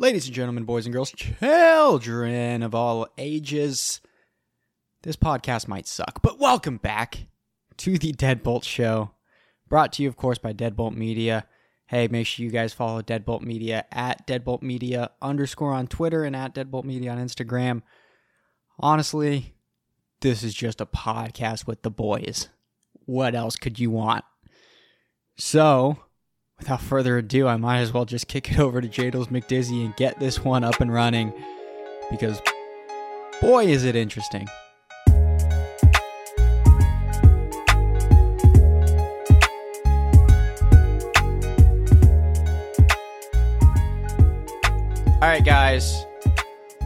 Ladies and gentlemen, boys and girls, children of all ages, this podcast might suck, but welcome back to the Deadbolt Show. Brought to you, of course, by Deadbolt Media. Hey, make sure you guys follow Deadbolt Media at Deadbolt Media underscore on Twitter and at Deadbolt Media on Instagram. Honestly, this is just a podcast with the boys. What else could you want? So, without further ado, I might as well just kick it over to Jadles McDizzy and get this one up and running because boy, is it interesting. All right, guys,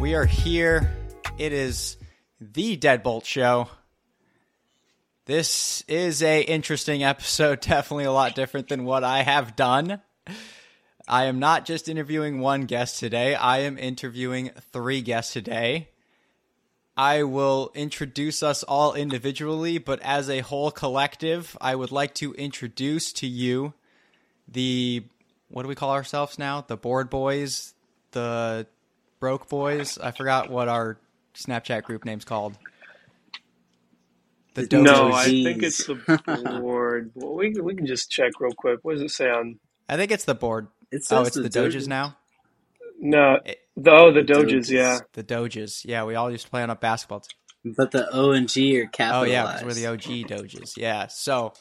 we are here. It is the Deadbolt Show. This is a interesting episode, definitely a lot different than what I have done. I am not just interviewing one guest today, I am interviewing three guests today. I will introduce us all individually, but as a whole collective, I would like to introduce to you the what do we call ourselves now? The board boys, the broke boys. I forgot what our Snapchat group name's called. The No, Dojos. I Jeez. think it's the board. well, we we can just check real quick. What does it say on? I think it's the board. It Oh, it's the Doges now. No, It- the oh the The Doges. Doges. Yeah, The Doges. Yeah, we all used to play on a basketball team. But the O and G are capitalized. Oh yeah, because we're the OG Doges. Yeah. So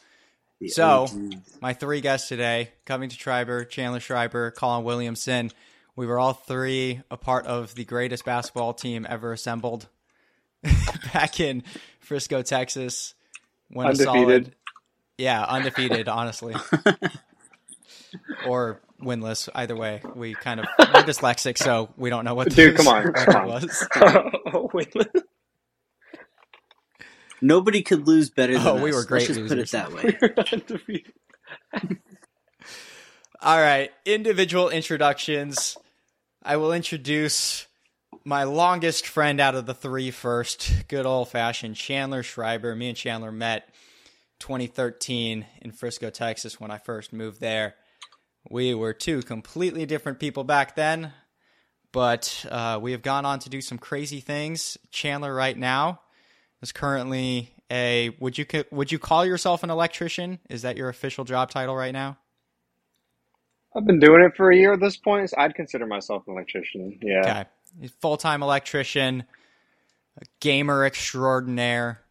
The So- OG. my three guests today, Covington Schreiber, Chandler Schreiber, Colin Williamson. We were all three a part of the greatest basketball team ever assembled back in Frisco, Texas. When a solid, Undefeated. yeah, undefeated, honestly, or winless. Either way, we kind of we're dyslexic, so we don't know what the Dude, come on, record come on. was. oh wait. Nobody could lose better than Oh, us. we were great Let's just put it that way. Undefeated. All right, individual introductions. I will introduce my longest friend out of the three first. Good old fashioned Chandler Schreiber. Me and Chandler met 2013 in Frisco, Texas when I first moved there. We were two completely different people back then, but uh, we have gone on to do some crazy things. Chandler right now is currently a would you would you call yourself an electrician? Is that your official job title right now? I've been doing it for a year at this point, so I'd consider myself an electrician. Yeah. Okay. He's full time electrician, a gamer extraordinaire,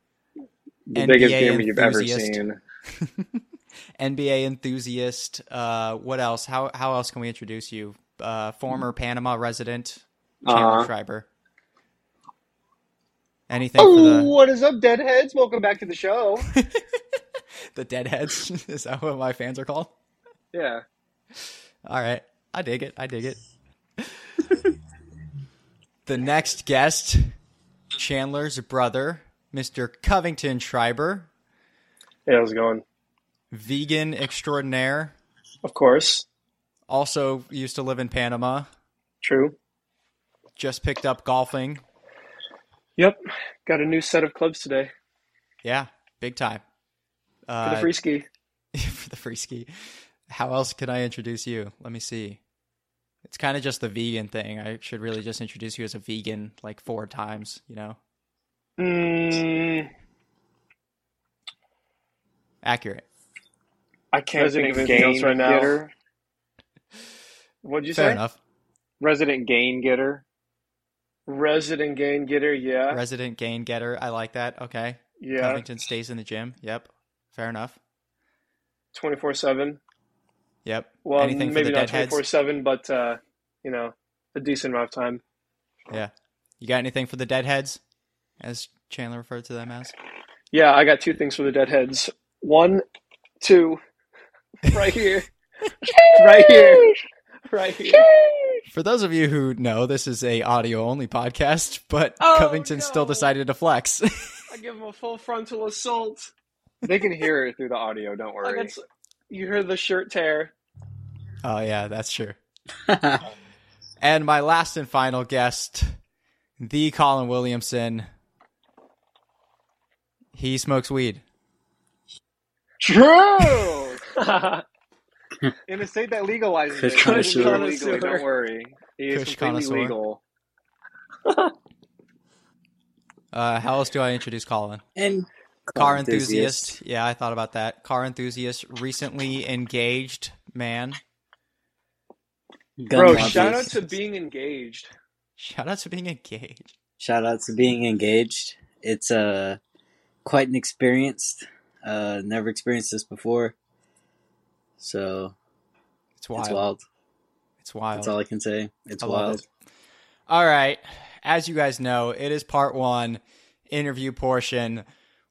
The NBA biggest gamer you've ever enthusiast. seen. NBA enthusiast. Uh, what else? How how else can we introduce you? Uh, former Panama resident, Chandler Uh-huh. Schreiber. Anything for Oh, the what is up, Deadheads? Welcome back to the show. the deadheads? Is that what my fans are called? Yeah. All right, I dig it. I dig it. The next guest, Chandler's brother, Mr. Covington Schreiber. Hey, how's it going? vegan extraordinaire. Of course, Also used to live in Panama. true. Just picked up golfing. Yep, got a new set of clubs today Yeah, big time. for Uh, the free ski. for the free ski. How else can I introduce you? Let me see. It's kind of just the vegan thing. I should really just introduce you as a vegan like four times, you know? Mm, Accurate. I can't think of anything else right now. getter. What'd you Fair say? enough. Resident gain getter. Resident gain getter. Yeah, Resident gain getter. I like that. Okay. yeah. Covington stays in the gym. Yep. Fair enough. Twenty four seven. Yep. Well, Anything for maybe the not twenty deadheads? four seven, but uh, you know, a decent amount of time. Yeah. You got anything for the deadheads, as Chandler referred to them as? Yeah, I got two things for the deadheads. One, two, right here, right here, right here. For those of you who know, this is a audio only podcast, but Oh, Covington still decided to flex. I give him a full frontal assault. They can hear it through the audio. Don't I worry. got, you hear the shirt tear. Oh yeah, that's true. And my last and final guest, the Colin Williamson. He smokes weed. True. In a state that legalizes Chris it, it is Connoisseur. not legally. Don't worry. He is Kush completely connoisseur. legal. Uh, how else do I introduce Colin? And Car enthusiast. Yeah, I thought about that. Car enthusiast, recently engaged man. Gun Bro, lobbyist. shout out to being engaged. Shout out to being engaged. Shout out to being engaged. It's uh quite an experience. Uh, never experienced this before, so It's wild. it's wild. It's wild. That's all I can say. It's I wild. it. All right. As you guys know, it is part one interview portion.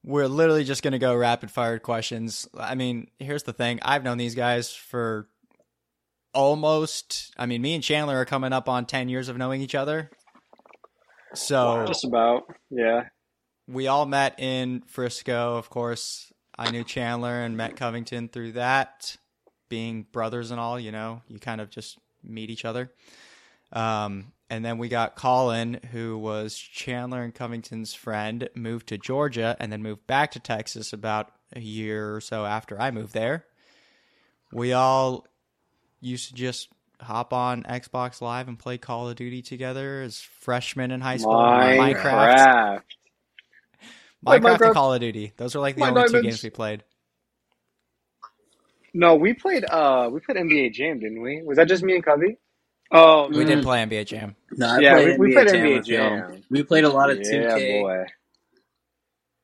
We're literally just going to go rapid fire questions. I mean, here's the thing I've known these guys for almost, I mean, me and Chandler are coming up on 10 years of knowing each other. So Just about. Yeah. we all met in Frisco, of course. I knew Chandler and met Covington through that. Being brothers and all, you know, you kind of just meet each other. Um, and then we got Colin, who was Chandler and Covington's friend, moved to Georgia and then moved back to Texas about a year or so after I moved there. We all used to just hop on Xbox Live and play Call of Duty together as freshmen in high school. Minecraft. Minecraft. Minecraft, Minecraft. and Call of Duty. Those are like the My only two games we played. No, we played. Uh, we played NBA Jam, didn't we? Was that just me and Covey? Oh, We Mm. didn't play NBA Jam. No, I Yeah, played we- we played Jam NBA with y'all. Jam. We played a lot of yeah, 2K, boy.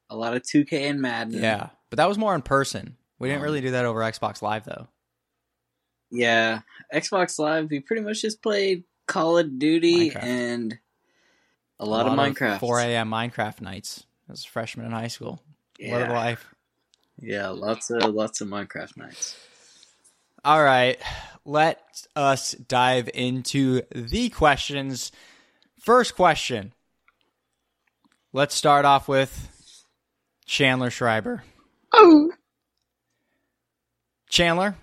a lot of 2K and Madden. Yeah, but that was more in person. We didn't Um, really do that over Xbox Live though. Yeah, Xbox Live. We pretty much just played Call of Duty Minecraft. and a lot, of Minecraft. 4 a.m. Minecraft nights as a freshman in high school. What a life! yeah, lots of lots of Minecraft nights. All right, let us dive into the questions. First question. Let's start off with Chandler Schreiber. Oh. Chandler,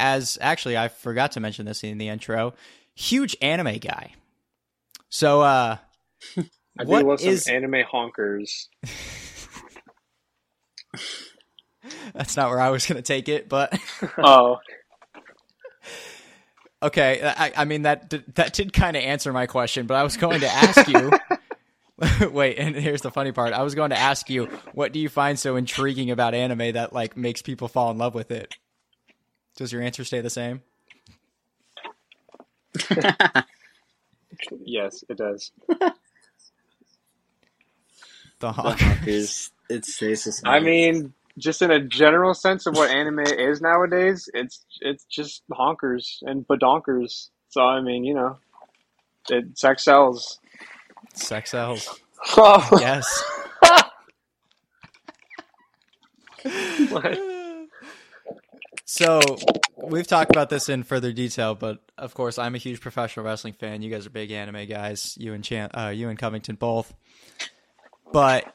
as actually I forgot to mention this in the intro, huge anime guy. So uh I What do love some anime honkers. that's not where I was gonna take it, but Oh. okay. I, I mean that did, that did kind of answer my question, but I was going to ask you. Wait, and here's the funny part. I was going to ask you, what do you find so intriguing about anime that like makes people fall in love with it? Does your answer stay the same? Yes, it does. The The hawk. Honkers, it stays the same. I mean, just in a general sense of what anime is nowadays, it's it's just honkers and badonkers. So I mean, you know, it sex sells. Sex sells. Oh. Yes. What? So we've talked about this in further detail, but of course, I'm a huge professional wrestling fan. You guys are big anime guys. You and Chan, uh, you and Covington both. But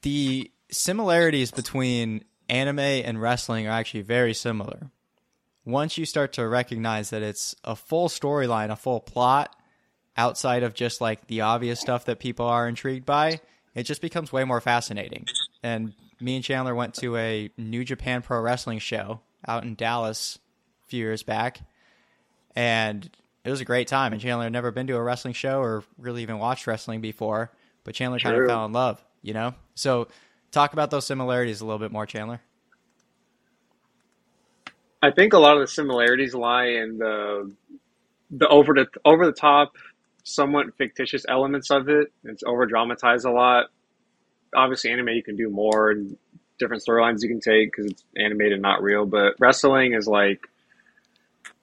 the similarities between anime and wrestling are actually very similar. Once you start to recognize that it's a full storyline, a full plot, outside of just like the obvious stuff that people are intrigued by, it just becomes way more fascinating. And me and Chandler went to a New Japan Pro Wrestling show out in Dallas a few years back, and it was a great time. And Chandler had never been to a wrestling show or really even watched wrestling before, but Chandler kind of fell in love, you know? So talk about those similarities a little bit more, Chandler. I think a lot of the similarities lie in the the over the over the top, somewhat fictitious elements of it. It's over dramatized a lot. Obviously, anime you can do more and different storylines you can take because it's animated, not real. But wrestling is like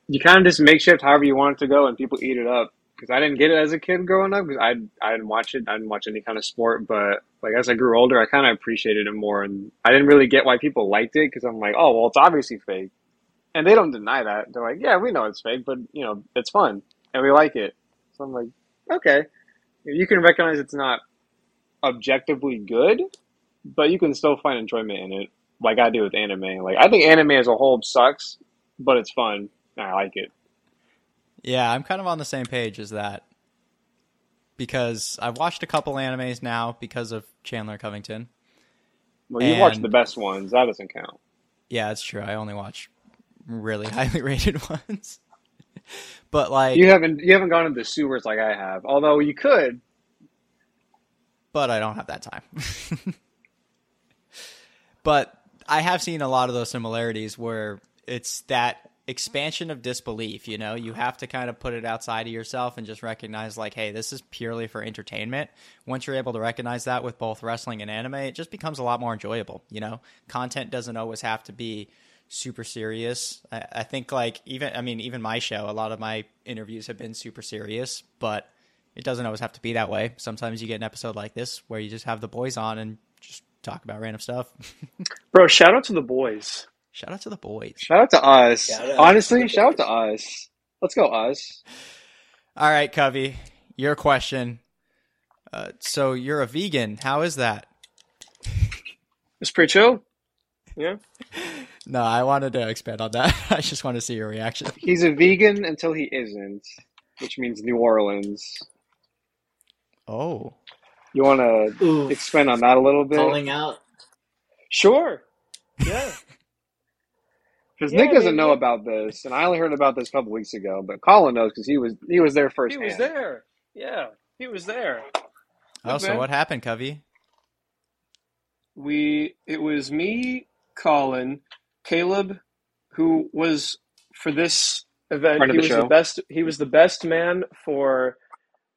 you kind of just makeshift however you want it to go, and people eat it up. Because I didn't get it as a kid growing up, because I I didn't watch it. I didn't watch any kind of sport. But like as I grew older, I kind of appreciated it more, and I didn't really get why people liked it because I'm like, oh well, it's obviously fake and they don't deny that. They're like, yeah, we know it's fake, but you know, it's fun and we like it. So I'm like, okay, you can recognize it's not objectively good, but you can still find enjoyment in it, like I do with anime. Like I think anime as a whole sucks, but it's fun I like it. Yeah, I'm kind of on the same page as that because I've watched a couple animes now because of Chandler Covington. Well, you watch And- the best ones. That doesn't count. Yeah, that's true. I only watch really highly rated ones. but like, You haven't you haven't gone into the sewers like I have. Although you could. but I don't have that time. but I have seen a lot of those similarities where it's that expansion of disbelief, you know, you have to kind of put it outside of yourself and just recognize like, hey, this is purely for entertainment. Once you're able to recognize that with both wrestling and anime, it just becomes a lot more enjoyable, you know. Content doesn't always have to be super serious. I, I think like even I mean, even my show, a lot of my interviews have been super serious, but it doesn't always have to be that way. Sometimes you get an episode like this where you just have the boys on and talk about random stuff. Bro, shout out to the boys. Shout out to the boys. Shout out to us. Shout out Honestly, the shout out to us. Let's go us. All right, Covey, your question. Uh, so you're a vegan. How is that? It's pretty chill. Yeah. No, I wanted to expand on that. I just want to see your reaction. He's a vegan until he isn't, which means New Orleans. Oh, You want to Ooh, expand on that a little bit? calling out. Sure. Yeah. Because Yeah, Nick doesn't man, know yeah. about this, and I only heard about this a couple weeks ago. But Colin knows because he was he was there first. he was there. Yeah. He was there. oh. So man. what happened, Covey? we it was me, Colin, Caleb, who was for this event. Friend of he the was show. the best. He was the best man for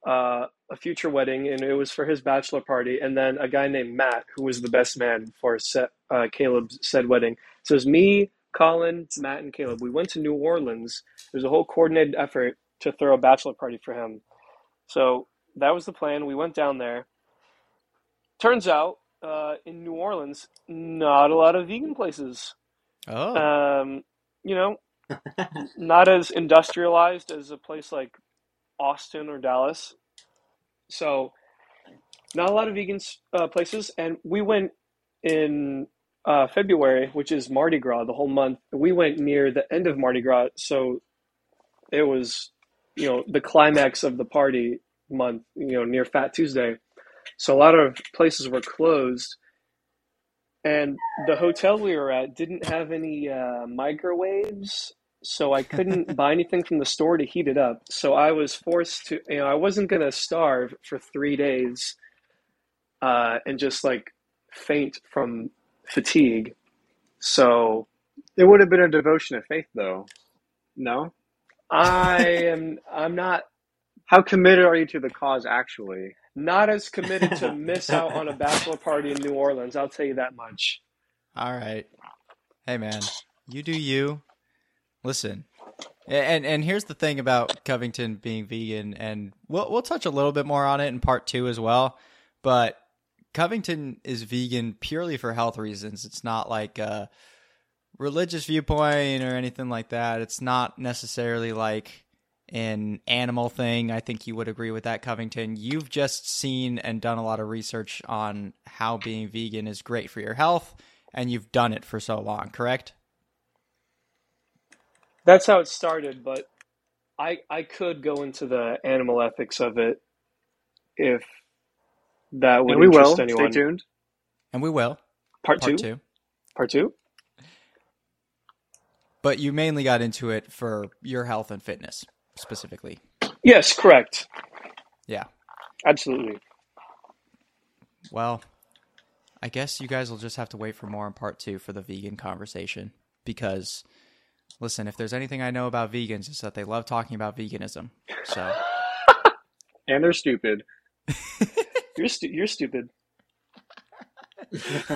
uh, a future wedding, and it was for his bachelor party. And then a guy named Matt, who was the best man for set, uh, Caleb's said wedding. So it was me, Colin, Matt, and Caleb. We went to New Orleans. There's a whole coordinated effort to throw a bachelor party for him. So that was the plan. We went down there. Turns out, uh, in New Orleans, not a lot of vegan places. Oh, Um, you know, not as industrialized as a place like Austin or Dallas. So, not a lot of vegan uh, places. And we went in uh, February, which is Mardi Gras, the whole month. We went near the end of Mardi Gras, so it was, you know, the climax of the party month. You know, near Fat Tuesday. So a lot of places were closed. And the hotel we were at didn't have any uh, microwaves, so I couldn't buy anything from the store to heat it up. So I was forced to, you know, I wasn't gonna starve for three days uh, and just like faint from fatigue. So It would have been a devotion of faith, though. No. I am, I'm not How committed are you to the cause, actually? not as committed to miss out on a bachelor party in New Orleans. I'll tell you that much. all right. Hey, man, you do you. Listen, and and here's the thing about Covington being vegan, and we'll we'll touch a little bit more on it in part two as well. But Covington is vegan purely for health reasons. It's not like a religious viewpoint or anything like that. It's not necessarily like an animal thing. I think you would agree with that, Covington. You've just seen and done a lot of research on how being vegan is great for your health, and you've done it for so long, correct? That's how it started, but I I could go into the animal ethics of it if that would interest anyone. And we will. interest Stay tuned. And we will. Part, Part two? two. Part two? But you mainly got into it for your health and fitness specifically. Yes, correct. Yeah. Absolutely. Well, I guess you guys will just have to wait for more in part two for the vegan conversation. Because, listen, if there's anything I know about vegans, is that they love talking about veganism. So, And they're stupid. You're stu- you're stupid.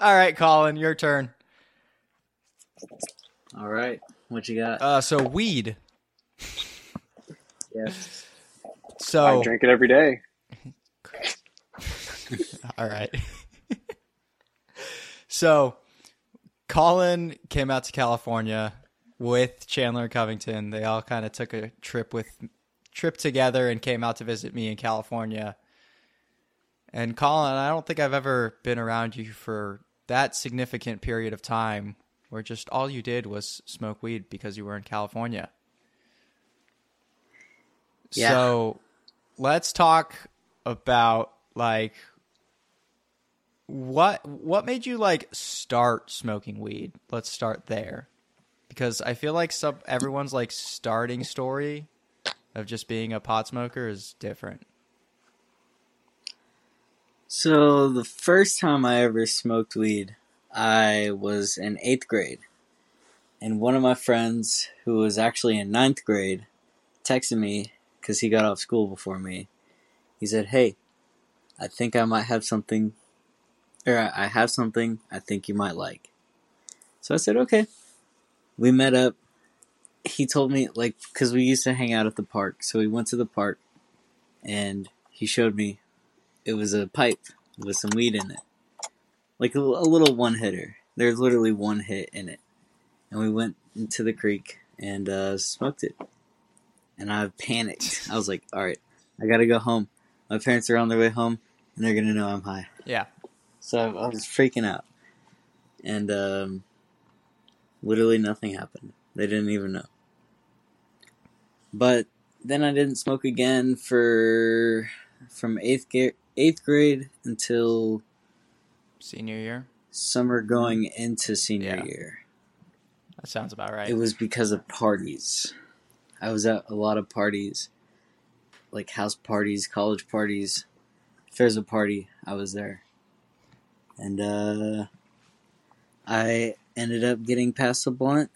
all right, Colin, your turn. All right, what you got? Uh, so weed. yes. So, I drink it every day. All right. so, Colin came out to California with Chandler and Covington. They all kind of took a trip with trip together and came out to visit me in California. And Colin, I don't think I've ever been around you for that significant period of time where just all you did was smoke weed because you were in California. Yeah. So, let's talk about like what what made you like start smoking weed? Let's start there. because I feel like some everyone's like starting story of just being a pot smoker is different. So the first time I ever smoked weed, I was in eighth grade, and one of my friends, who was actually in ninth grade, texted me because he got off school before me. He said, "Hey, I think I might have something, or I have something I think you might like." So I said, "Okay." We met up. He told me like because we used to hang out at the park, so we went to the park, and he showed me it was a pipe with some weed in it. Like a, a little one hitter. There's literally one hit in it. And we went into the creek and uh, smoked it. And I panicked. I was like, all right, I gotta go home. My parents are on their way home and they're gonna know I'm high. Yeah. So I was freaking out. And um, literally nothing happened. They didn't even know. But then I didn't smoke again for from eighth grade, eighth grade until Senior year. summer going into senior Yeah. year. That sounds about right. It was because of parties. I was at a lot of parties, like house parties, college parties. If there's a party, I was there. And uh, I ended up getting past the blunt,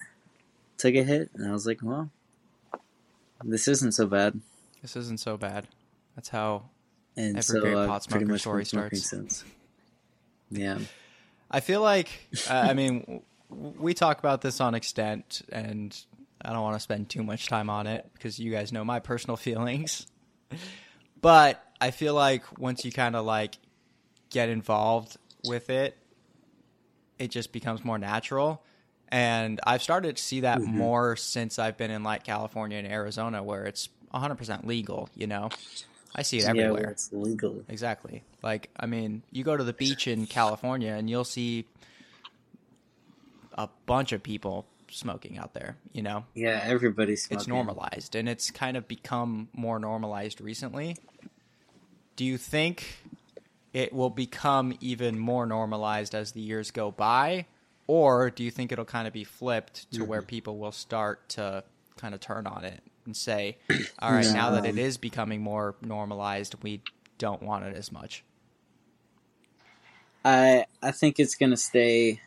took a hit, and I was like, well, this isn't so bad. this isn't so bad. That's how And Every so great I've pot smoker much story starts. since. Yeah. I feel like uh, I mean we talk about this on extent, and I don't want to spend too much time on it because you guys know my personal feelings. But I feel like once you kind of like get involved with it, it just becomes more natural. And I've started to see that Mhm. more since I've been in like California and Arizona, where it's 100% legal. You know, I see it everywhere. where it's legal. Exactly. Like, I mean, you go to the beach in California and you'll see a bunch of people smoking out there, you know? Yeah, everybody's smoking. It's normalized and it's kind of become more normalized recently. Do you think it will become even more normalized as the years go by? Or do you think it'll kind of be flipped to where mm-hmm. people will start to kind of turn on it and say, all right, now that it is becoming more normalized, we don't want it as much? I I think it's gonna stay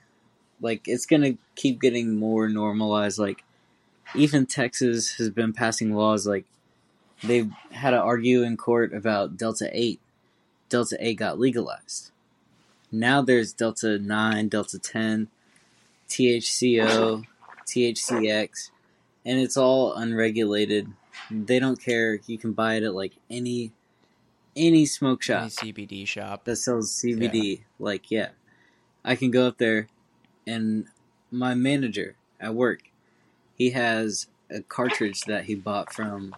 like it's gonna keep getting more normalized. Like even Texas has been passing laws like they've had to argue in court about Delta eight. Delta eight got legalized. Now there's Delta nine, Delta ten, THCO, THCX, and it's all unregulated. They don't care. You can buy it at like any any smoke shop Any CBD shop. that sells CBD. Like, yeah, I can go up there, and my manager at work, he has a cartridge that he bought from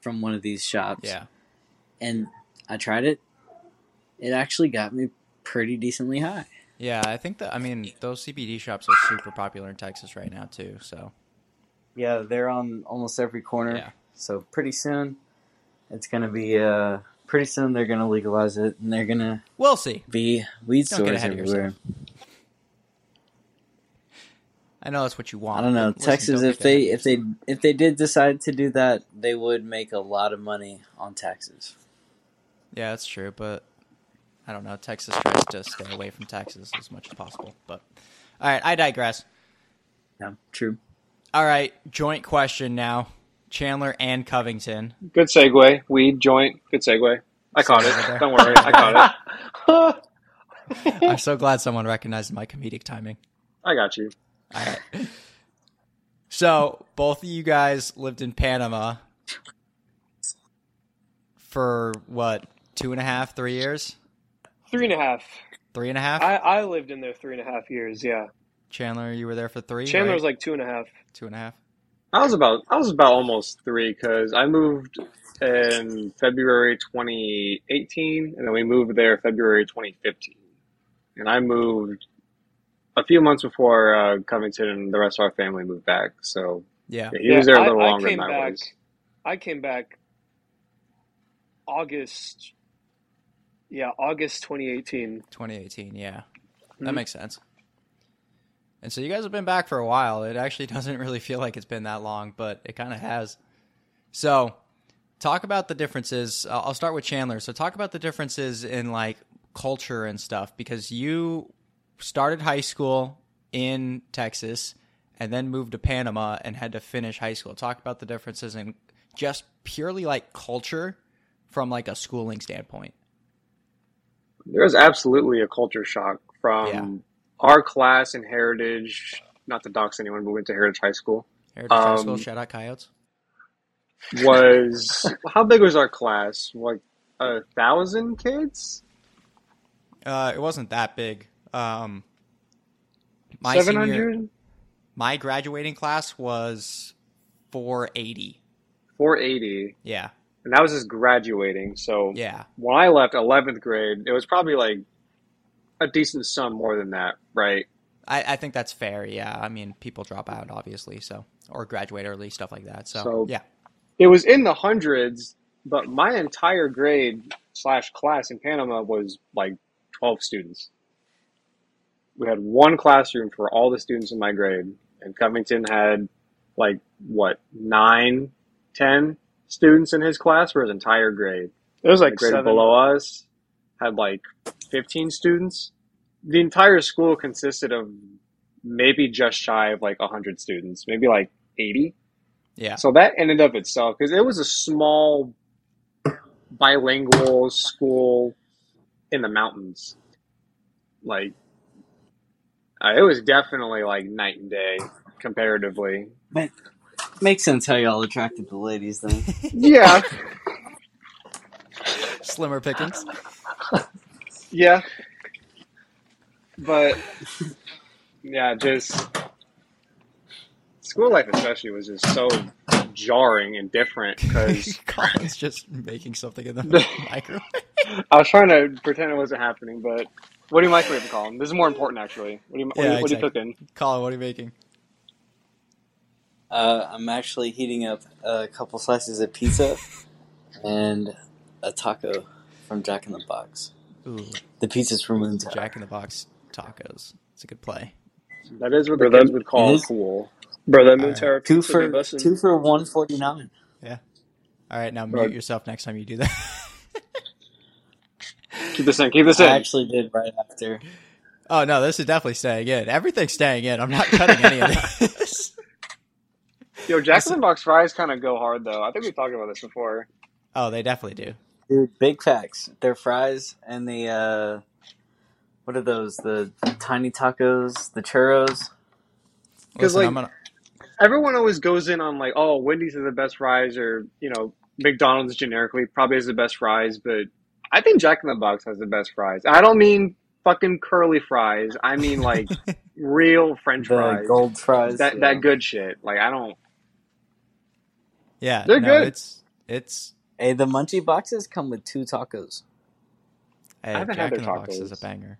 from one of these shops. Yeah. and I tried it. It actually got me pretty decently high. Yeah, I think that, I mean, those CBD shops are super popular in Texas right now, too. So, Yeah, they're on almost every corner. Yeah. So pretty soon, it's gonna be. uh Pretty soon they're gonna legalize it, and they're gonna we'll see. be weed Don't get stores ahead everywhere. yourself. I know that's what you want. I don't know but listen, Texas. don't If they if they if they did decide to do that, they would make a lot of money on taxes. Yeah, that's true, but I don't know. Texas tries to stay away from taxes as much as possible. But, all right, I digress. Yeah, true. All right, joint question now. Chandler and Covington. Good segue. Weed joint. Good segue. I caught Segue there. it. Don't worry. I caught it. I'm so glad someone recognized my comedic timing. I got you. All right. So both of you guys lived in Panama for what, two and a half, three years, Three and a half. three and a half. I, I lived in there three and a half years. Yeah, Chandler, you were there for three. Chandler right? was like two and a half. two and a half. I was about I was about almost three because I moved in February 2018, and then we moved there February 2015, and I moved a few months before uh, Covington and the rest of our family moved back. So Yeah. yeah, he was there a little I, longer I came than I back. was. I came back August. Yeah, August 2018. 2018. Yeah, that Mhm. makes sense. And so you guys have been back for a while. It actually doesn't really feel like it's been that long, but it kind of has. So, talk about the differences. I'll start with Chandler. So, talk about the differences in like culture and stuff because you started high school in Texas and then moved to Panama and had to finish high school. Talk about the differences in just purely like culture from like a schooling standpoint. There was absolutely a culture shock from Yeah. our class in Heritage. Not to dox anyone, but we went to Heritage High School. Heritage High School, Um, shout out Coyotes. Was how big was our class? Like a thousand kids? Uh, it wasn't that big. Um, my Seven senior, my graduating class was 480. Four eighty. Yeah, And that was just graduating. So yeah, when I left eleventh grade, it was probably like a decent sum more than that, right? I, I think that's fair. Yeah, I mean, people drop out obviously, so or graduate early, stuff like that. So, So- yeah, It was in the hundreds, but my entire grade slash class in Panama was like twelve students. We had one classroom for all the students in my grade, and Covington had like what nine, ten students in his class for his entire grade. It was the like grade seven. below us had like 15 students. The entire school consisted of maybe just shy of like 100 students, maybe like 80. yeah, So that in and of itself, because it was a small bilingual school in the mountains. Like, uh, it was definitely like night and day comparatively. Makes sense how y'all attracted the ladies then. Yeah, slimmer pickings. Yeah. But yeah, just school life especially was just so jarring and different because Colin's just making something in the microwave. I was trying to pretend it wasn't happening, but what do you microwave call them? This is more important actually. What do you what, Yeah, are you- what are you cooking? Colin, what are you making? Uh, I'm actually heating up a couple slices of pizza and a taco from Jack in the Box. Ooh, The pizza's from Moon Jack in the Box tacos. It's a good play. That is what the Bro, kids would call It is- cool. Bro, that Moon Alright. Tower Two for bussin'. two for one forty nine. Yeah. All right, now Bro. mute yourself next time you do that. Keep this in. Keep this I in. actually did right after. oh no, this is definitely staying in. Everything's staying in. I'm not cutting any of this. Yo, Jackson in the Box fries kind of go hard though. I think we talked about this before. oh, they definitely do. Dude, big facts. Their fries and the uh what are those? The tiny tacos, the churros. 'Cause, Listen, like, I'm gonna. everyone always goes in on like, oh, Wendy's is the best fries, or you know, McDonald's generically probably has the best fries, but I think Jack in the Box has the best fries. I don't mean fucking curly fries. I mean like real French The fries. gold fries. that yeah. that good shit. Like I don't. Yeah, They're no, good. It's it's. Hey, the munchie boxes come with two tacos. Hey, I haven't Jack had in the their Box is a banger.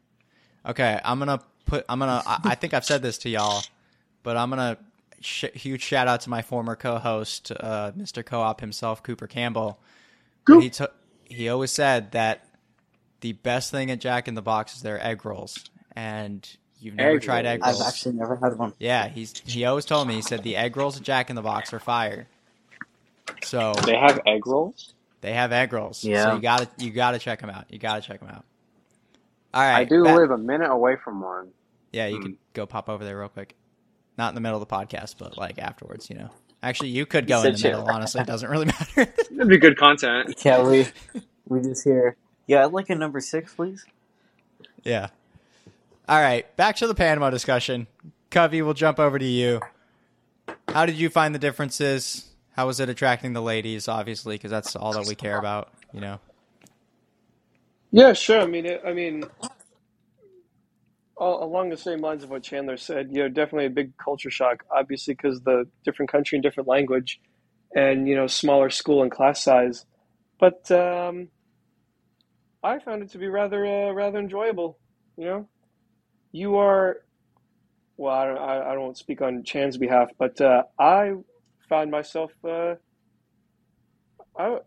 Okay, I'm gonna put. I'm gonna. I, I think I've said this to y'all, but I'm gonna. Sh- huge shout out to my former co-host, uh, Mr. Co-op himself, Cooper Campbell. Coop. He took. He always said that the best thing at Jack in the Box is their egg rolls, and you've never Egg tried egg rolls. rolls. I've actually never had one. Yeah, he's he always told me he said the egg rolls at Jack in the Box are fire. So They have egg rolls. they have egg rolls. So Yeah. you got to you got to check them out. You got to check them out. All right. I do back- live a minute away from one. Yeah, you Hmm. could go pop over there real quick. Not in the middle of the podcast, but like afterwards, you know. Actually, you could go in the Sit middle. chill. Honestly, it doesn't really matter. That'd be good content. Yeah, we we just hear. Yeah, I'd like a number six, please. yeah. All right, back to the Panama discussion. Covey, we'll jump over to you. How did you find the differences? How was it attracting the ladies? Obviously, because that's all that we care about. You know. Yeah, sure. I mean, it, I mean, all, along the same lines of what Chandler said, you know, definitely a big culture shock. Obviously, because the different country and different language, and you know, smaller school and class size. But um, I found it to be rather, uh, rather enjoyable. You know, you are. Well, I don't. I, I don't speak on Chan's behalf, but uh, I found myself. Uh, I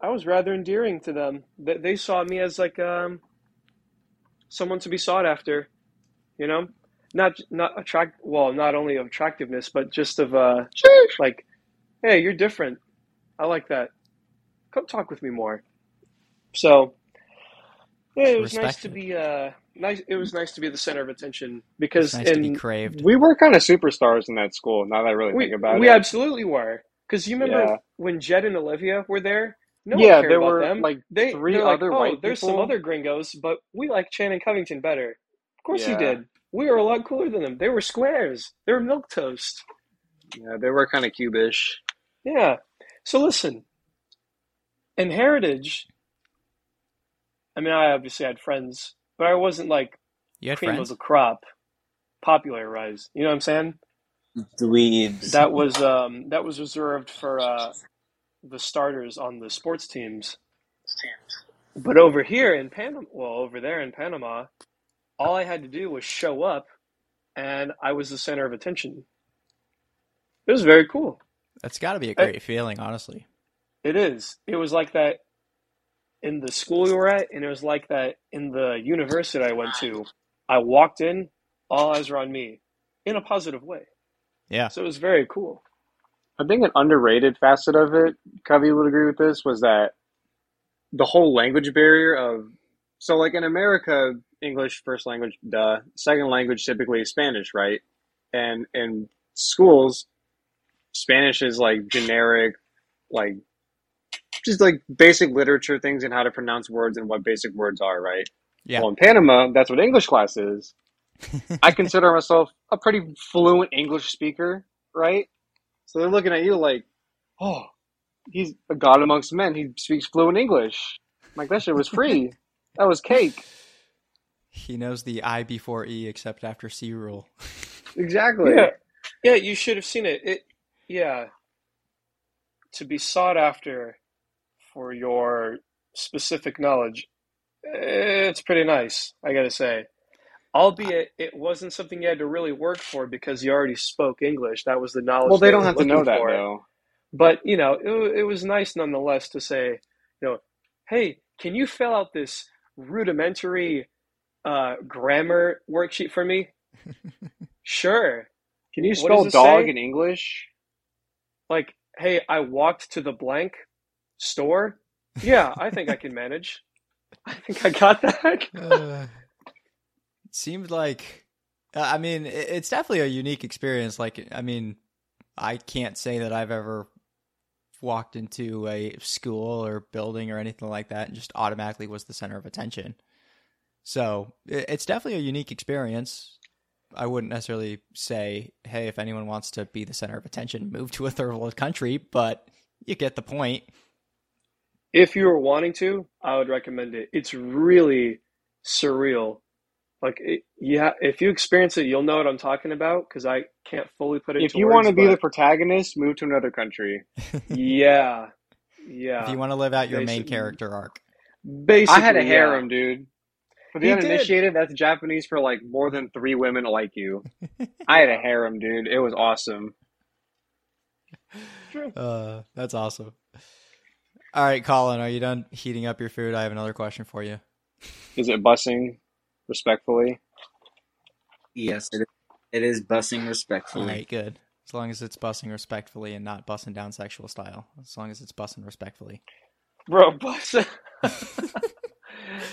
I was rather endearing to them. They, they saw me as like um, someone to be sought after, you know. not not attract well, not only of attractiveness, but just of uh, like, hey, you're different. I like that. Come talk with me more. So, yeah, it was nice to be uh nice. It was nice to be the center of attention It's because nice to be craved. We were kind of superstars in that school. Now that I really we think about we it, we absolutely were because you remember Yeah. when Jed and Olivia were there. No Yeah, one cared there about were, them. like, they three they're like, other oh, white there's some other gringos, but we like Channing Covington better. Of course you Yeah. did. We were a lot cooler than them. They were squares. They were milquetoast. yeah, they were kind of cubish. Yeah. So listen, in Heritage, I mean, I obviously had friends, but I wasn't like You had cream friends? of the crop, popularized. You know what I'm saying? Dweebs. That was um, that was reserved for uh, the starters on the sports teams. But over here in Panama, well, over there in Panama, all I had to do was show up, and I was the center of attention. It was very cool. That's got to be a great feeling, honestly. It is. It was like that in the school you were at, and it was like that in the university I went to. I walked in, all eyes were on me, in a positive way. Yeah. So it was very cool. I think an underrated facet of it, Covey would agree with this, was that the whole language barrier of so like in America, English first language, duh. Second language typically is Spanish, right? And in schools, Spanish is like generic, like just like basic literature things and how to pronounce words and what basic words are, right? Yeah. Well, in Panama, that's what English class is. I consider myself a pretty fluent English speaker, right? So they're looking at you like, oh, he's a god amongst men. He speaks fluent English. I'm like, that shit was free. that was cake. he knows the I before E except after C rule. Exactly. Yeah, yeah, you should have seen it. It, yeah, to be sought after for your specific knowledge, it's pretty nice, I gotta say. Albeit, it wasn't something you had to really work for because you already spoke English. That was the knowledge. Well, they don't have to know that for. though. But you know, it, it was nice nonetheless to say, you know, hey, can you fill out this rudimentary uh, grammar worksheet for me? Sure. Can you spell dog say? in English? Like, hey, I walked to the blank store. Yeah, I think I can manage. I think I got that. uh, it seemed like uh, i mean it's definitely a unique experience like i mean i can't say that i've ever walked into a school or building or anything like that and just automatically was the center of attention so it's definitely a unique experience i wouldn't necessarily say hey if anyone wants to be the center of attention move to a third world country but you get the point If you were wanting to, I would recommend it. It's really surreal. Like, it, yeah, if you experience it, you'll know what I'm talking about because I can't fully put it If you want to be the protagonist, move to another country. yeah, yeah. if you want to live out your main character arc Basically, I had a yeah. harem, dude. For the He did. uninitiated, that's Japanese for like more than three women like you. I had a harem, dude. It was awesome. Uh, that's awesome. All right, Colin, are you done heating up your food? I have another question for you. Is it bussing? Respectfully. Yes, it is, it is bussing respectfully. right, good. As long as it's bussing respectfully and not bussing down sexual style. As long as it's bussing respectfully. Bro, busing.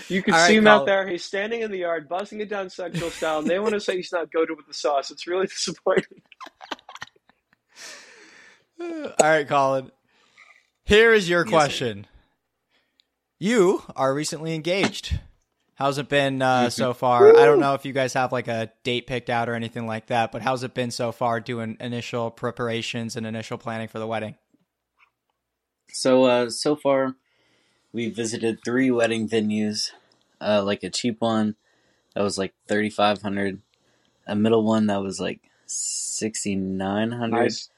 You can All right, see him Colin. out there. He's standing in the yard, buzzing it down sexual style, and they want to say he's not goaded with the sauce. It's really disappointing. All right, Colin. Here is your Yes, question. You are recently engaged. How's it been uh, so far? I don't know if you guys have like a date picked out or anything like that, but how's it been so far doing initial preparations and initial planning for the wedding? So, uh, so far, we visited three wedding venues. Uh, like a cheap one that was like thirty five hundred, a middle one that was like sixty nine hundred, Nice.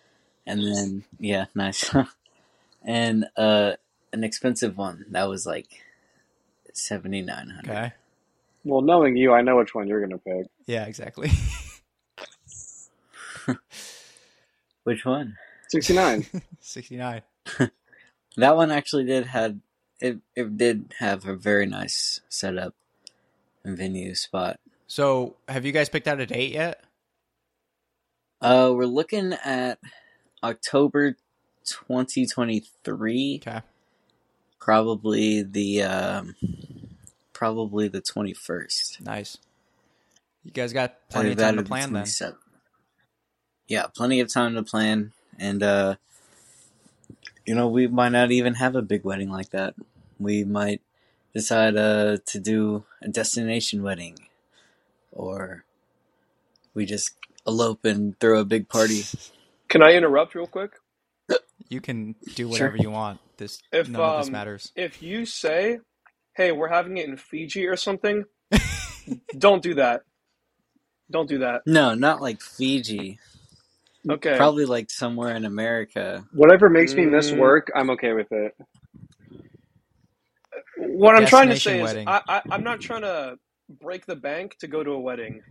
and then yeah, nice, and uh, an expensive one that was like seventy nine hundred. Okay. Well, knowing you, I know which one you're gonna pick. Yeah, exactly. Which one? Sixty nine. 69. That one actually did had it. It did have a very nice setup and venue spot. So, have you guys picked out a date yet? Uh, we're looking at October 2023. Okay. Probably the um, probably the 21st. Nice. You guys got plenty of time to plan then. Yeah, plenty of time to plan, and uh, you know we might not even have a big wedding like that. We might decide uh, to do a destination wedding, or we just elope and throw a big party. Can I interrupt real quick? You can do Sure. whatever you want. This If, none of this um, matters. If you say, "Hey, we're having it in Fiji or something," don't do that. Don't do that. No, not like Fiji. Okay. Probably like somewhere in America. Whatever makes me miss Mm. work, I'm okay with it. What I'm trying to Destination say is. I, I, I'm not trying to break the bank to go to a wedding.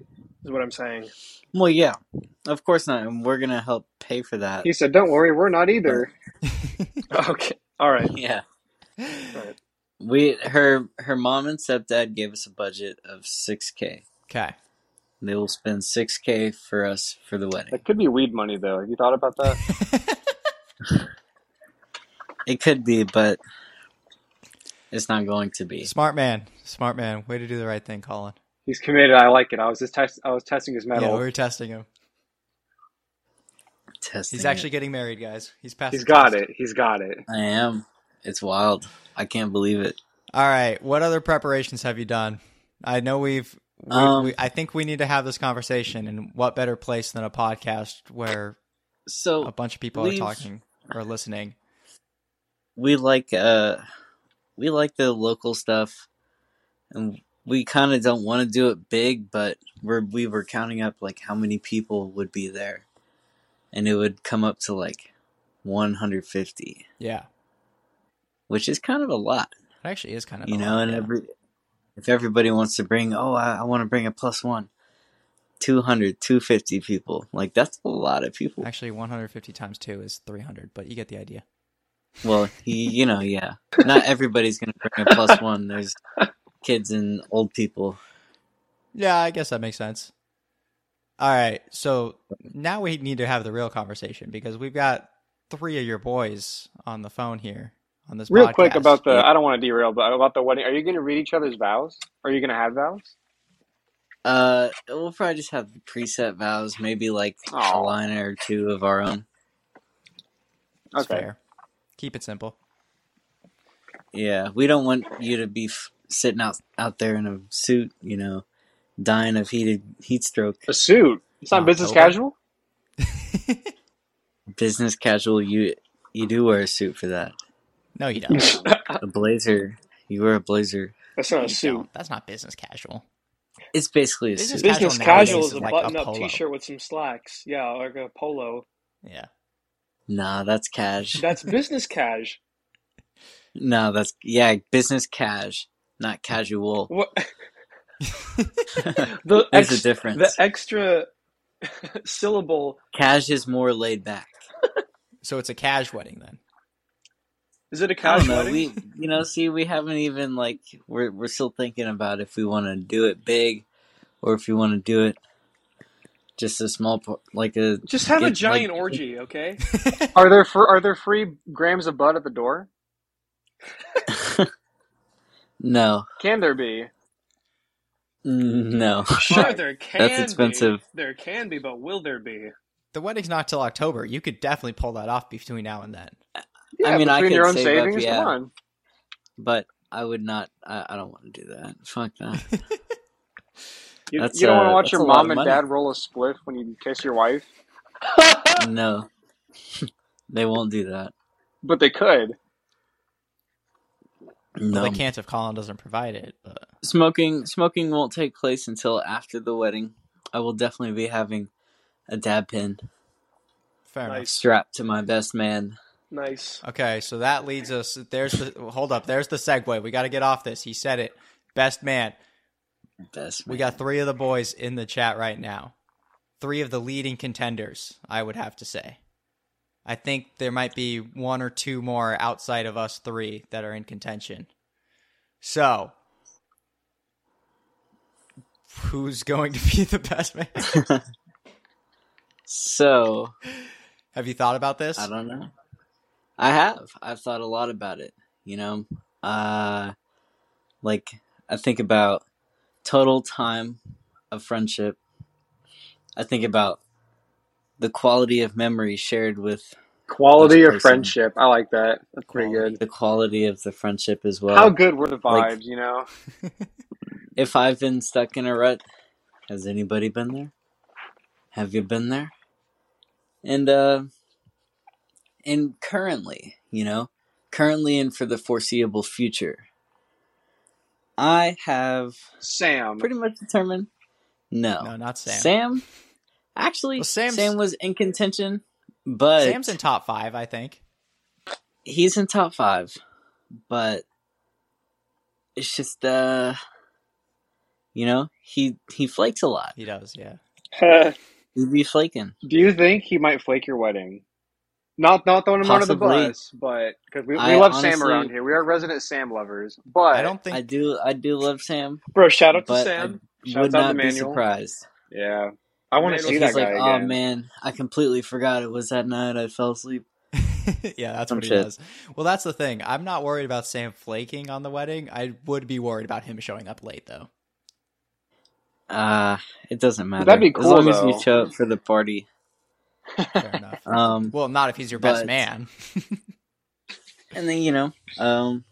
Is what I'm saying. Well, yeah, of course not. And we're gonna help pay for that. He said, "Don't worry, we're not either." Okay. All right. Yeah. All right. We her her mom and stepdad gave us a budget of six k. Okay. They will spend six k for us for the wedding. It could be weed money, though. Have you thought about that? It could be, but it's not going to be. Smart man. Smart man. Way to do the right thing, Colin. He's committed. I like it. I was just test. I was testing his mettle. Yeah, we were testing him. Testing. He's actually getting married, guys. He's passed. He's the got test. it. He's got it. I am. It's wild. I can't believe it. All right. What other preparations have you done? I know we've. We, Um, we, I think we need to have this conversation, and what better place than a podcast where so a bunch of people are talking or listening? we like uh we like the local stuff, and we kind of don't want to do it big, but we're we were counting up like how many people would be there, and it would come up to like 150, Yeah, which is kind of a lot. it actually is kind of you a know lot, and yeah. every if everybody wants to bring oh i, I want to bring a plus one 200 250 people. Like that's a lot of people. Actually 150 times two is 300, but you get the idea. well he, you know yeah. Not everybody's gonna bring a plus one. There's kids and old people Yeah, I guess that makes sense. All right, so now we need to have the real conversation because we've got three of your boys on the phone here on this. Real quick about the. I don't want to derail, but about the wedding. Are you going to read each other's vows? Are you going to have vows? uh we'll probably just have preset vows maybe like a Aw. line or two of our own That's Okay. fair. Keep it simple. yeah we don't want you to be f- sitting out out there in a suit you know dying of heated heat stroke A suit. It's not Oh, business October? casual. business casual you you do wear a suit for that no, you don't. a blazer you wear a blazer That's not You a suit. don't. That's not business casual. it's basically a Business suit Business Casual casual is, is a like button-up t-shirt with some slacks. Yeah, like a polo. Yeah. nah that's cash That's business cash. no that's yeah business cash not casual What? the there's ex- a difference the extra syllable cash is more laid back So it's a cash wedding then. is it a cash wedding? We, you know, see, we haven't even like we're we're still thinking about if we want to do it big, or if we want to do it just a small, like a. Just have a giant like- orgy, okay? Are there fr- are there free grams of bud at the door? No, Can there be? no. Sure, there can. That's expensive. Be. There can be, but will there be? the wedding's not till October. You could definitely pull that off between now and then. Yeah, mean, I between could your own save up, savings. yeah. Come on. But I would not. I, I don't want to do that. Fuck that. You, That's, you don't want to watch your mom and dad roll a spliff when you kiss your wife, no, they won't do that. but they could. No, Well, they can't if Colin doesn't provide it. But smoking smoking won't take place until after the wedding. I will definitely be having a dab pen fair enough. Nice. strapped to my best man. Nice. Okay, so that leads us. There's the hold up. There's the segue. We got to get off this. He said it. Best man. Best man. We got three of the boys in the chat right now. Three of the leading contenders, I would have to say. I think there might be one or two more outside of us three that are in contention. So, who's going to be the best man? so Have you thought about this? I don't know. I have. I've thought a lot about it. You know, uh, like I think about total time of friendship. I think about the quality of memory shared with Quality of friendship. I like that. That's pretty good. the quality of the friendship as well. How good were the like- vibes? You know. if I've been stuck in a rut, has anybody been there? Have you been there? And uh and currently, you know, currently and for the foreseeable future, I have Sam. pretty much determined no. no, not Sam. Sam actually Well, Sam's- Sam was in contention, but Sam's in top five, I think. he's in top 5. But it's just uh you know, he he flakes a lot. He does, yeah. He'd be flaking. Do you think he might flake your wedding? Not not throwing him under the Possibly. bus, but because we, we I love Sam around here. We are resident Sam lovers. But I don't think I do I do love Sam, Bro, shout out to Sam. I Shouts would out to not be surprised. yeah, I want to Manuel, see He's that like, guy oh man, I completely forgot it was that night. I fell asleep. yeah, that's Some what he shit. does. Well, that's the thing. I'm not worried about Sam flaking on the wedding. I would be worried about him showing up late, though. Uh it doesn't matter. That'd be cool as cool, long as though. you show up for the party. Fair enough. Um, Well, not if he's your best But- man. and then you know, um,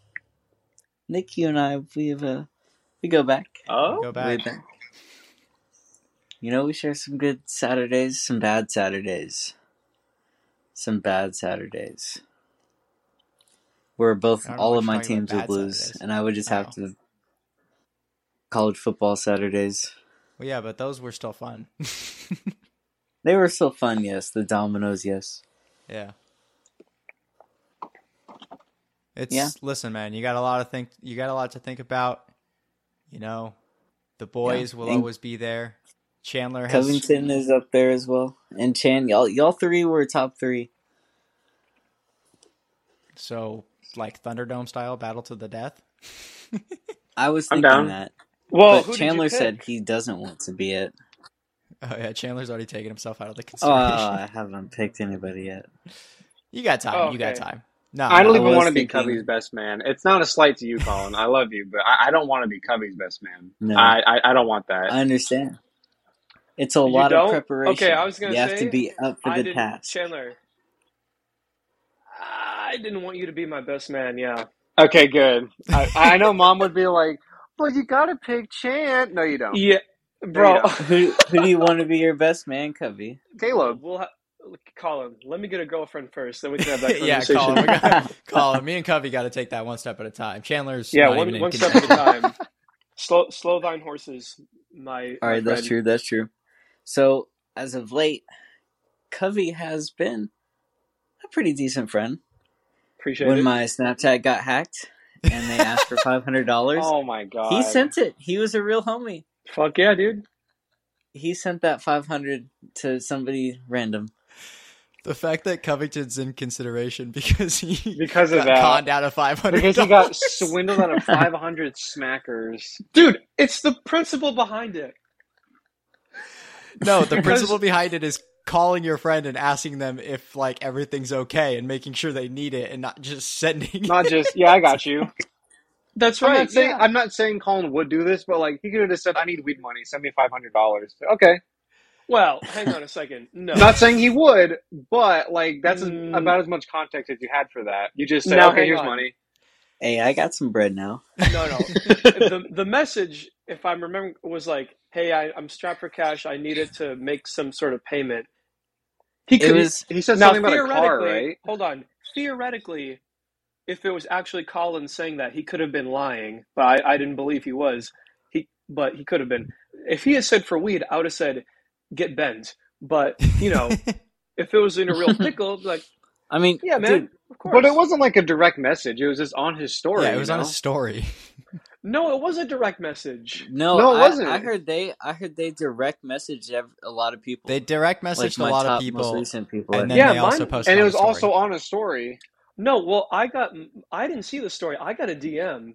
Nick, you and I, we have a we go back, Oh, Go way back. back. You know, we share some good Saturdays, some bad Saturdays, some bad Saturdays. Where both I don't know all of my teams would lose, Saturdays. and I would just have to college football Saturdays. Well, yeah, but those were still fun. They were still fun, yes. The dominoes, yes. yeah. It's Yeah. listen, man. You got a lot of think. You got a lot to think about. You know, the boys will And- always be there. Chandler has Covington is up there as well, and Chan. Y'all, y'all three were top three. so like Thunderdome style battle to the death. I was I'm thinking down. that, Well, but Chandler said he doesn't want to be it. Oh yeah, Chandler's already taken himself out of the ah, consideration. Oh. I haven't picked anybody yet. you got time. Oh, You got time. No, I don't no. Even was want to be thinking- Covey's best man. It's not a slight to you, Colin. I love you, but I, I don't want to be Covey's best man. No. I, I I don't want that. I understand. It's a You lot don't? of preparation. Okay, I was gonna you have to be up for I the task. Chandler. I didn't want you to be my best man. Yeah. okay, good. I, I know Mom would be like, "Well, you gotta pick Chant." No, you don't. Yeah, bro. you who who do you want to be your best man, Covey? Caleb. We'll ha- him. Let me get a girlfriend first, then we can have that conversation. yeah, conversation. Colin. We got, Colin. Me and Covey got to take that one step at a time. Chandler's yeah, not one, even in one step at a time. slow, slow thine horses. My. All right, my that's true. That's true. So as of late, Covey has been a pretty decent friend. Appreciate when it. my Snapchat got hacked and they asked for five hundred dollars, Oh my god. he sent it. He was a real homie. Fuck yeah, dude. He sent that five hundred to somebody random. The fact that Covington's in consideration because he Because of that. conned out of five hundred because he got swindled out of 500 smackers. Dude, it's the principle behind it. No, the principle behind it is calling your friend and asking them if like everything's okay and making sure they need it and not just sending. Not just, yeah, I got you. That's I'm right. not saying yeah. I'm not saying Colin would do this, but like he could have just said, "I need weed money. Send me five hundred dollars." Okay, Well, hang on a second. No. not saying he would, but like that's Mm. about as much context as you had for that. You just said, Now, "Okay, here's on. money." Hey, I got some bread now. no, no. the the message, if I'm remembering, was like, "Hey, I, I'm strapped for cash. I needed to make some sort of payment." He could was He said now something about a car, theoretically. right? Hold on. Theoretically, if it was actually Colin saying that, he could have been lying, but I, I didn't believe he was. He, but he could have been. If he had said for weed, I would have said get bent. But you know, if it was in a real pickle, like I mean, yeah, man, dude, of course. But it wasn't like a direct message. It was just on his story. yeah, it you was on his story. No, it was a direct message. no, No, it I, wasn't. I heard they, I heard they direct message ev- a lot of people. They direct like messaged my a lot top, of people, most recent people. and then. Yeah, they also mine- posted. and it was also on a story. No, well, I got, I didn't see the story. I got a DM.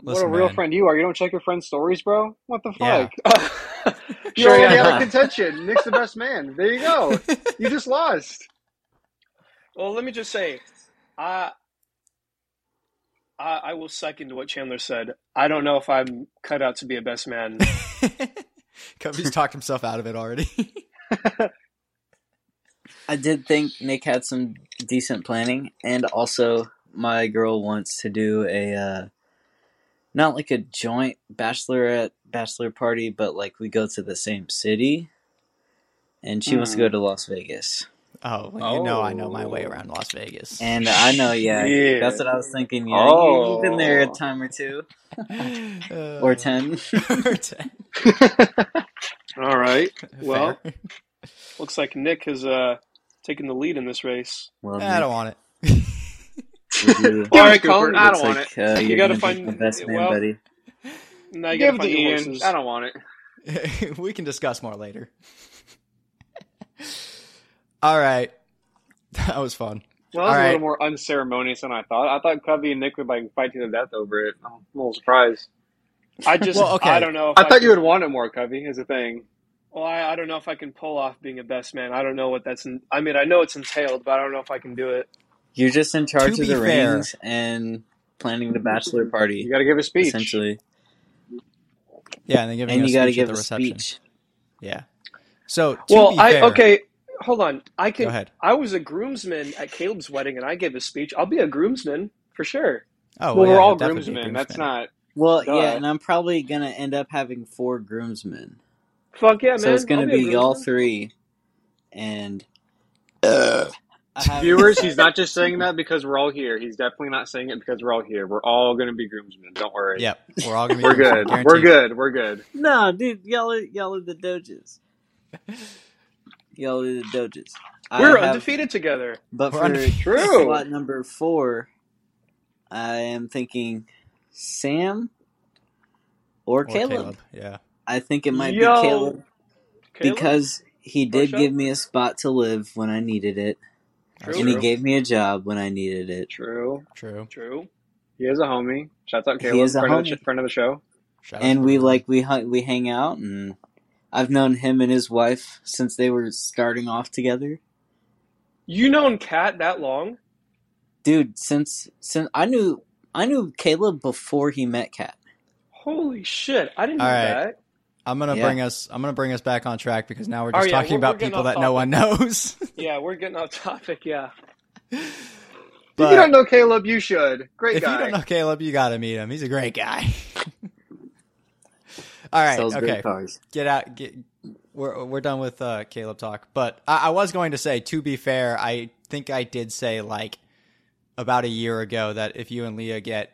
what Listen, a real man. friend you are. You don't check your friends' stories, bro. What the Yeah. fuck? You're Sure, already yeah. out of contention. Nick's the best man. There you go. You just lost. Well, let me just say, I, I I will second what Chandler said. I don't know if I'm cut out to be a best man. Cubby's talked himself out of it already. I did think Nick had some decent planning, and also my girl wants to do a uh, not like a joint bachelorette bachelor party, but like we go to the same city, and she wants to go to Las Vegas. Oh, well, you know I know my way Oh. around Las Vegas. And I know, yeah, Yeah. that's what I was thinking. Yeah, you, you've been there a Oh. time or two, Uh, or ten. or 10. All right. Well, Fair. looks like Nick has uh, taken the lead in this race. Well, I don't want it. All right, Cooper. Colin. I don't want like, Uh, You gotta find- the best man, well- buddy. Now you Give gotta find your Ian. horses. I don't want it. we can discuss more later. All right. That was fun. Well, that was All a right. little more unceremonious than I thought. I thought Cubby and Nick would like fight to the death over it. I'm a little surprised. I just, Well, okay. I don't know. If I thought can- you would want it more, Cubby. Is the thing. Well, I, I don't know if I can pull off being a best man. I don't know what that's. In, I mean, I know it's entailed, but I don't know if I can do it. You're just in charge To of the fair- rings and planning the bachelor party. You got to give a speech. essentially. Yeah, and then giving And you got to speech at give the a reception. speech. Yeah. So, to well, be I fair, okay. Hold on. I Go can. ahead. I was a groomsman at Caleb's wedding, and I gave a speech. I'll be a groomsman for sure. Oh, well, yeah, we're all you'll definitely be a groomsmen. That's not. Well, Duh. yeah, and I'm probably gonna end up having four groomsmen, Fuck yeah, man! so it's gonna I'll be, a all three. And I have- Viewers, he's not just saying that because we're all here. He's definitely not saying it because we're all here. We're all going to be groomsmen. Don't worry. Yep, we're all gonna be We're groomsmen, good. We're good. We're good. No, dude, y'all are y'all are the doges. Y'all are the doges. We're have- undefeated together. But We're for undefeated. True. slot number four, I am thinking Sam or, Or Caleb. Caleb. Yeah. I think it might Yo, be Caleb Caleb? because he did Portia? give me a spot to live when I needed it, That's and he gave me a job when I needed it. True. True. true. He is a homie. Shouts out He Caleb, is a friend, Of the friend of the show. Shout and to we like we we hang out, and I've known him and his wife since they were starting off together. You known Kat that long? Dude, since since I knew I knew Caleb before he met Kat. Holy shit! I didn't know All right. that. I'm gonna Yeah. bring us. I'm gonna bring us back on track because now we're Oh, just yeah, talking we're- about we're people off that no one knows. Yeah, we're getting off topic. Yeah. if you don't know Caleb, you should. Great if guy. If you don't know Caleb, you gotta meet him. He's a great guy. All right. Sells great okay. cars. Get out. Get. We're we're done with uh, Caleb talk. But I, I was going to say, to be fair, I think I did say like about a year ago that if you and Leah get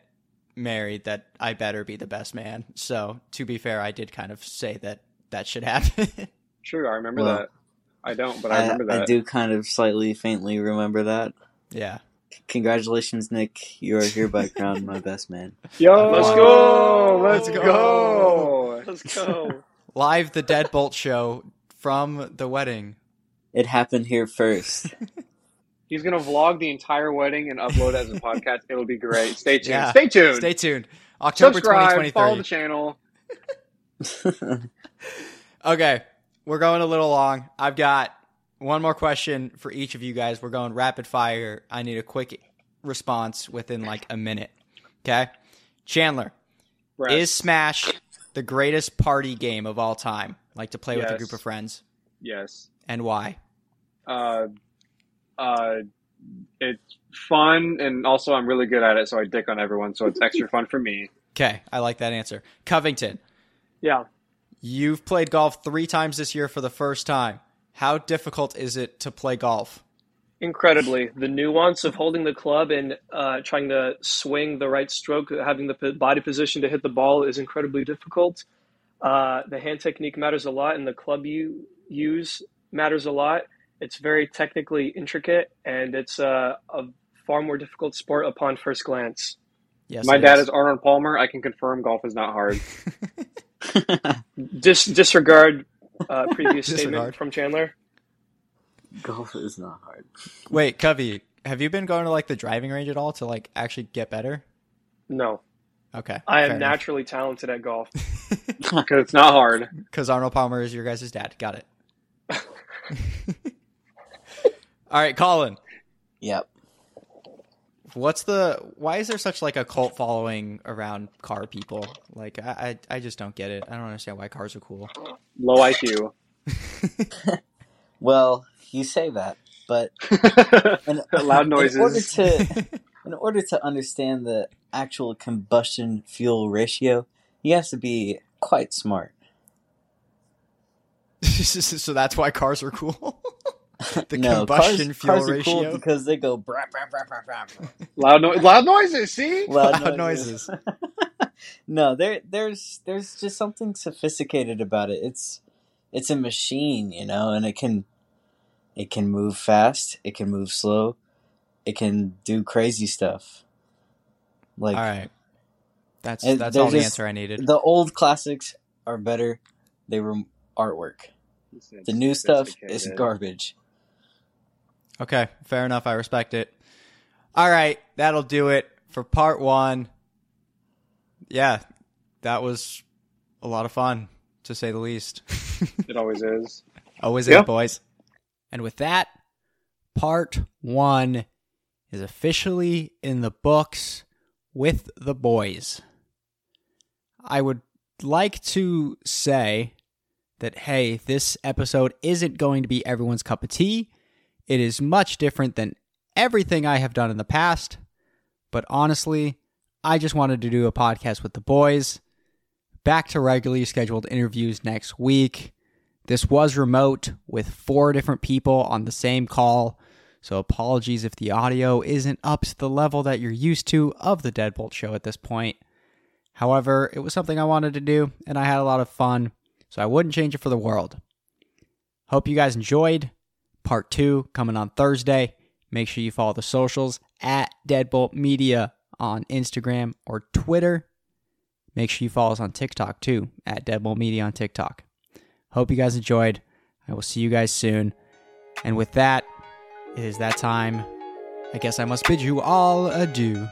married, that I better be the best man. So to be fair, I did kind of say that that should happen. True, I remember Well, that. I don't, but I, I, remember that. I do kind of slightly faintly remember that. yeah. Congratulations, Nick. You are hereby crowned my best man. Yo, Let's go! go! Let's Let's go! Let's go. Live the Deadbolt show from the wedding. It happened here first. He's gonna vlog the entire wedding and upload it as a podcast. It'll be great. Stay tuned. Yeah. Stay tuned. Stay tuned. October Subscribe. Follow the channel. Okay, we're going a little long. I've got one more question for each of you guys. We're going rapid fire. I need a quick response within like a minute. Okay, Chandler, Rest. is Smash the greatest party game of all time? Like to play with a group of friends, yes. and why? Uh, uh, it's fun, and also I'm really good at it, so I dick on everyone, so it's extra fun for me. Okay, I like that answer. Covington, Yeah. you've played golf three times this year for the first time. How difficult is it to play golf? Incredibly, the nuance of holding the club and uh, trying to swing the right stroke, having the p- body position to hit the ball is incredibly difficult. Uh, the hand technique matters a lot, and the club you use matters a lot. It's very technically intricate, and it's uh, a far more difficult sport upon first glance. Yes, My it dad is Arnold Palmer. I can confirm golf is not hard. Dis- disregard uh, previous Disregard. statement from Chandler. Golf is not hard. Wait, Covey, have you been going to like the driving range at all to like actually get better? No, Okay. I am naturally talented at golf. because it's not hard. Because Arnold Palmer is your guys' dad. Got it. All right, Colin. Yep. What's the? Why is there such like a cult following around car people? Like, I, I, I just don't get it. I don't understand why cars are cool. Low IQ. Well, you say that, but in, Loud In order to in order to understand the actual combustion fuel ratio, you have to be quite smart. so that's why cars are cool. the no, combustion cars, fuel cars are ratio. cool because they go brah, brah, brah, brah, brah. loud, no- loud noises. See, Loud Loud noises. noises. no, there there's there's just something sophisticated about it. It's it's a machine, you know, and it can it can move fast, it can move slow, it can do crazy stuff. Like all right. That's that's all the just- answer I needed. the old classics are better. They were artwork. The new stuff is garbage. Okay, fair enough. I respect it. All right, that'll do it for part one. Yeah, that was a lot of fun, to say the least. It always is. Always Yeah. is, boys. And with that, part one is officially in the books with the boys. I would like to say that, hey, this episode isn't going to be everyone's cup of tea. It is much different than everything I have done in the past. But honestly, I just wanted to do a podcast with the boys. Back to regularly scheduled interviews next week. This was remote with four different people on the same call, so apologies if the audio isn't up to the level that you're used to of the Deadbolt show at this point. However, it was something I wanted to do, and I had a lot of fun, so I wouldn't change it for the world. Hope you guys enjoyed. Part two coming on Thursday. Make sure you follow the socials at Deadbolt Media on Instagram or Twitter. Make sure you follow us on TikTok too, at Deadbolt Media on TikTok. Hope you guys enjoyed. I will see you guys soon. And with that, it is that time. I guess I must bid you all adieu.